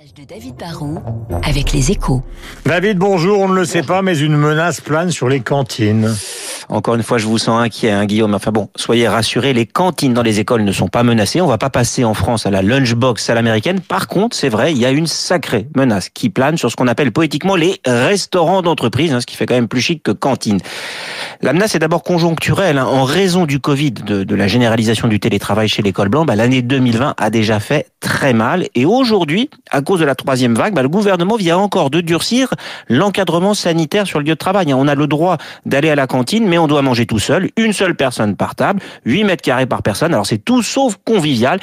de David Barrault avec les échos. David, bonjour. On ne le sait pas, mais une menace plane sur les cantines. Encore une fois, je vous sens inquiet, hein, Guillaume. Enfin bon, soyez rassurés, les cantines dans les écoles ne sont pas menacées. On va pas passer en France à la lunchbox à l'américaine. Par contre, c'est vrai, il y a une sacrée menace qui plane sur ce qu'on appelle poétiquement les restaurants d'entreprise, hein, ce qui fait quand même plus chic que cantine. La menace est d'abord conjoncturelle. Hein. En raison du Covid, de, de, la généralisation du télétravail chez l'école blanc, bah, l'année 2020 a déjà fait très mal. Et aujourd'hui, à cause de la troisième vague, bah, le gouvernement vient encore de durcir l'encadrement sanitaire sur le lieu de travail. On a le droit d'aller à la cantine, mais on doit manger tout seul, une seule personne par table, 8 mètres carrés par personne. Alors c'est tout sauf convivial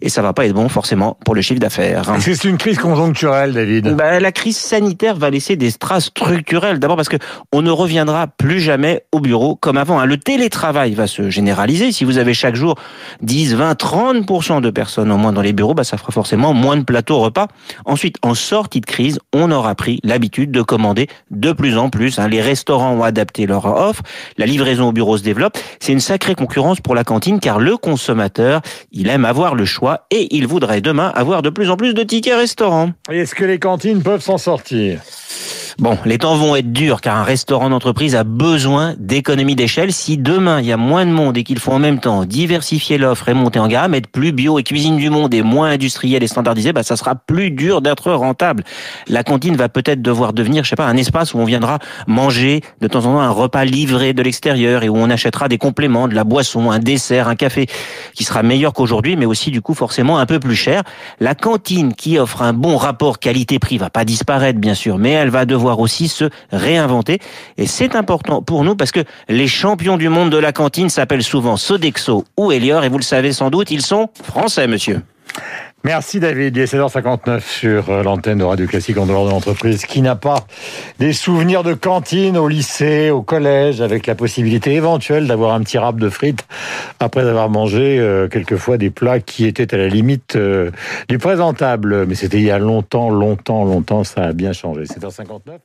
et ça va pas être bon forcément pour le chiffre d'affaires. C'est une crise conjoncturelle, David? Bah, la crise sanitaire va laisser des strass structurelles. D'abord parce que on ne reviendra plus jamais au bureau comme avant. Hein. Le télétravail va se généraliser. Si vous avez chaque jour 10, 20, 30% de personnes en moins dans les bureaux, bah, ça fera forcément moins de plateaux repas. Ensuite, en sortie de crise, on aura pris l'habitude de commander de plus en plus. Hein. Les restaurants ont adapté leur offre. La livraison au bureau se développe. C'est une sacrée concurrence pour la cantine car le consommateur, il aime avoir le choix et il voudrait demain avoir de plus en plus de tickets restaurants. Est-ce que les cantines peuvent s'en sortir? Bon, les temps vont être durs car un restaurant d'entreprise a besoin d'économies d'échelle. Si demain il y a moins de monde et qu'il faut en même temps diversifier l'offre et monter en gamme, être plus bio et cuisine du monde et moins industriel et standardisé, bah ça sera plus dur d'être rentable. La cantine va peut-être devoir devenir, je sais pas, un espace où on viendra manger de temps en temps un repas livré de l'extérieur et où on achètera des compléments, de la boisson, un dessert, un café qui sera meilleur qu'aujourd'hui, mais aussi du coup forcément un peu plus cher. La cantine qui offre un bon rapport qualité-prix va pas disparaître bien sûr, mais elle va devoir aussi se réinventer. Et c'est important pour nous parce que les champions du monde de la cantine s'appellent souvent Sodexo ou Elior et vous le savez sans doute, ils sont français, monsieur. Merci David. Il est 16h59 sur euh, l'antenne de Radio Classique en dehors de l'entreprise. Qui n'a pas des souvenirs de cantine au lycée, au collège, avec la possibilité éventuelle d'avoir un petit rap de frites après avoir mangé euh, quelquefois des plats qui étaient à la limite euh, du présentable. Mais c'était il y a longtemps, longtemps, longtemps. Ça a bien changé. 7h59.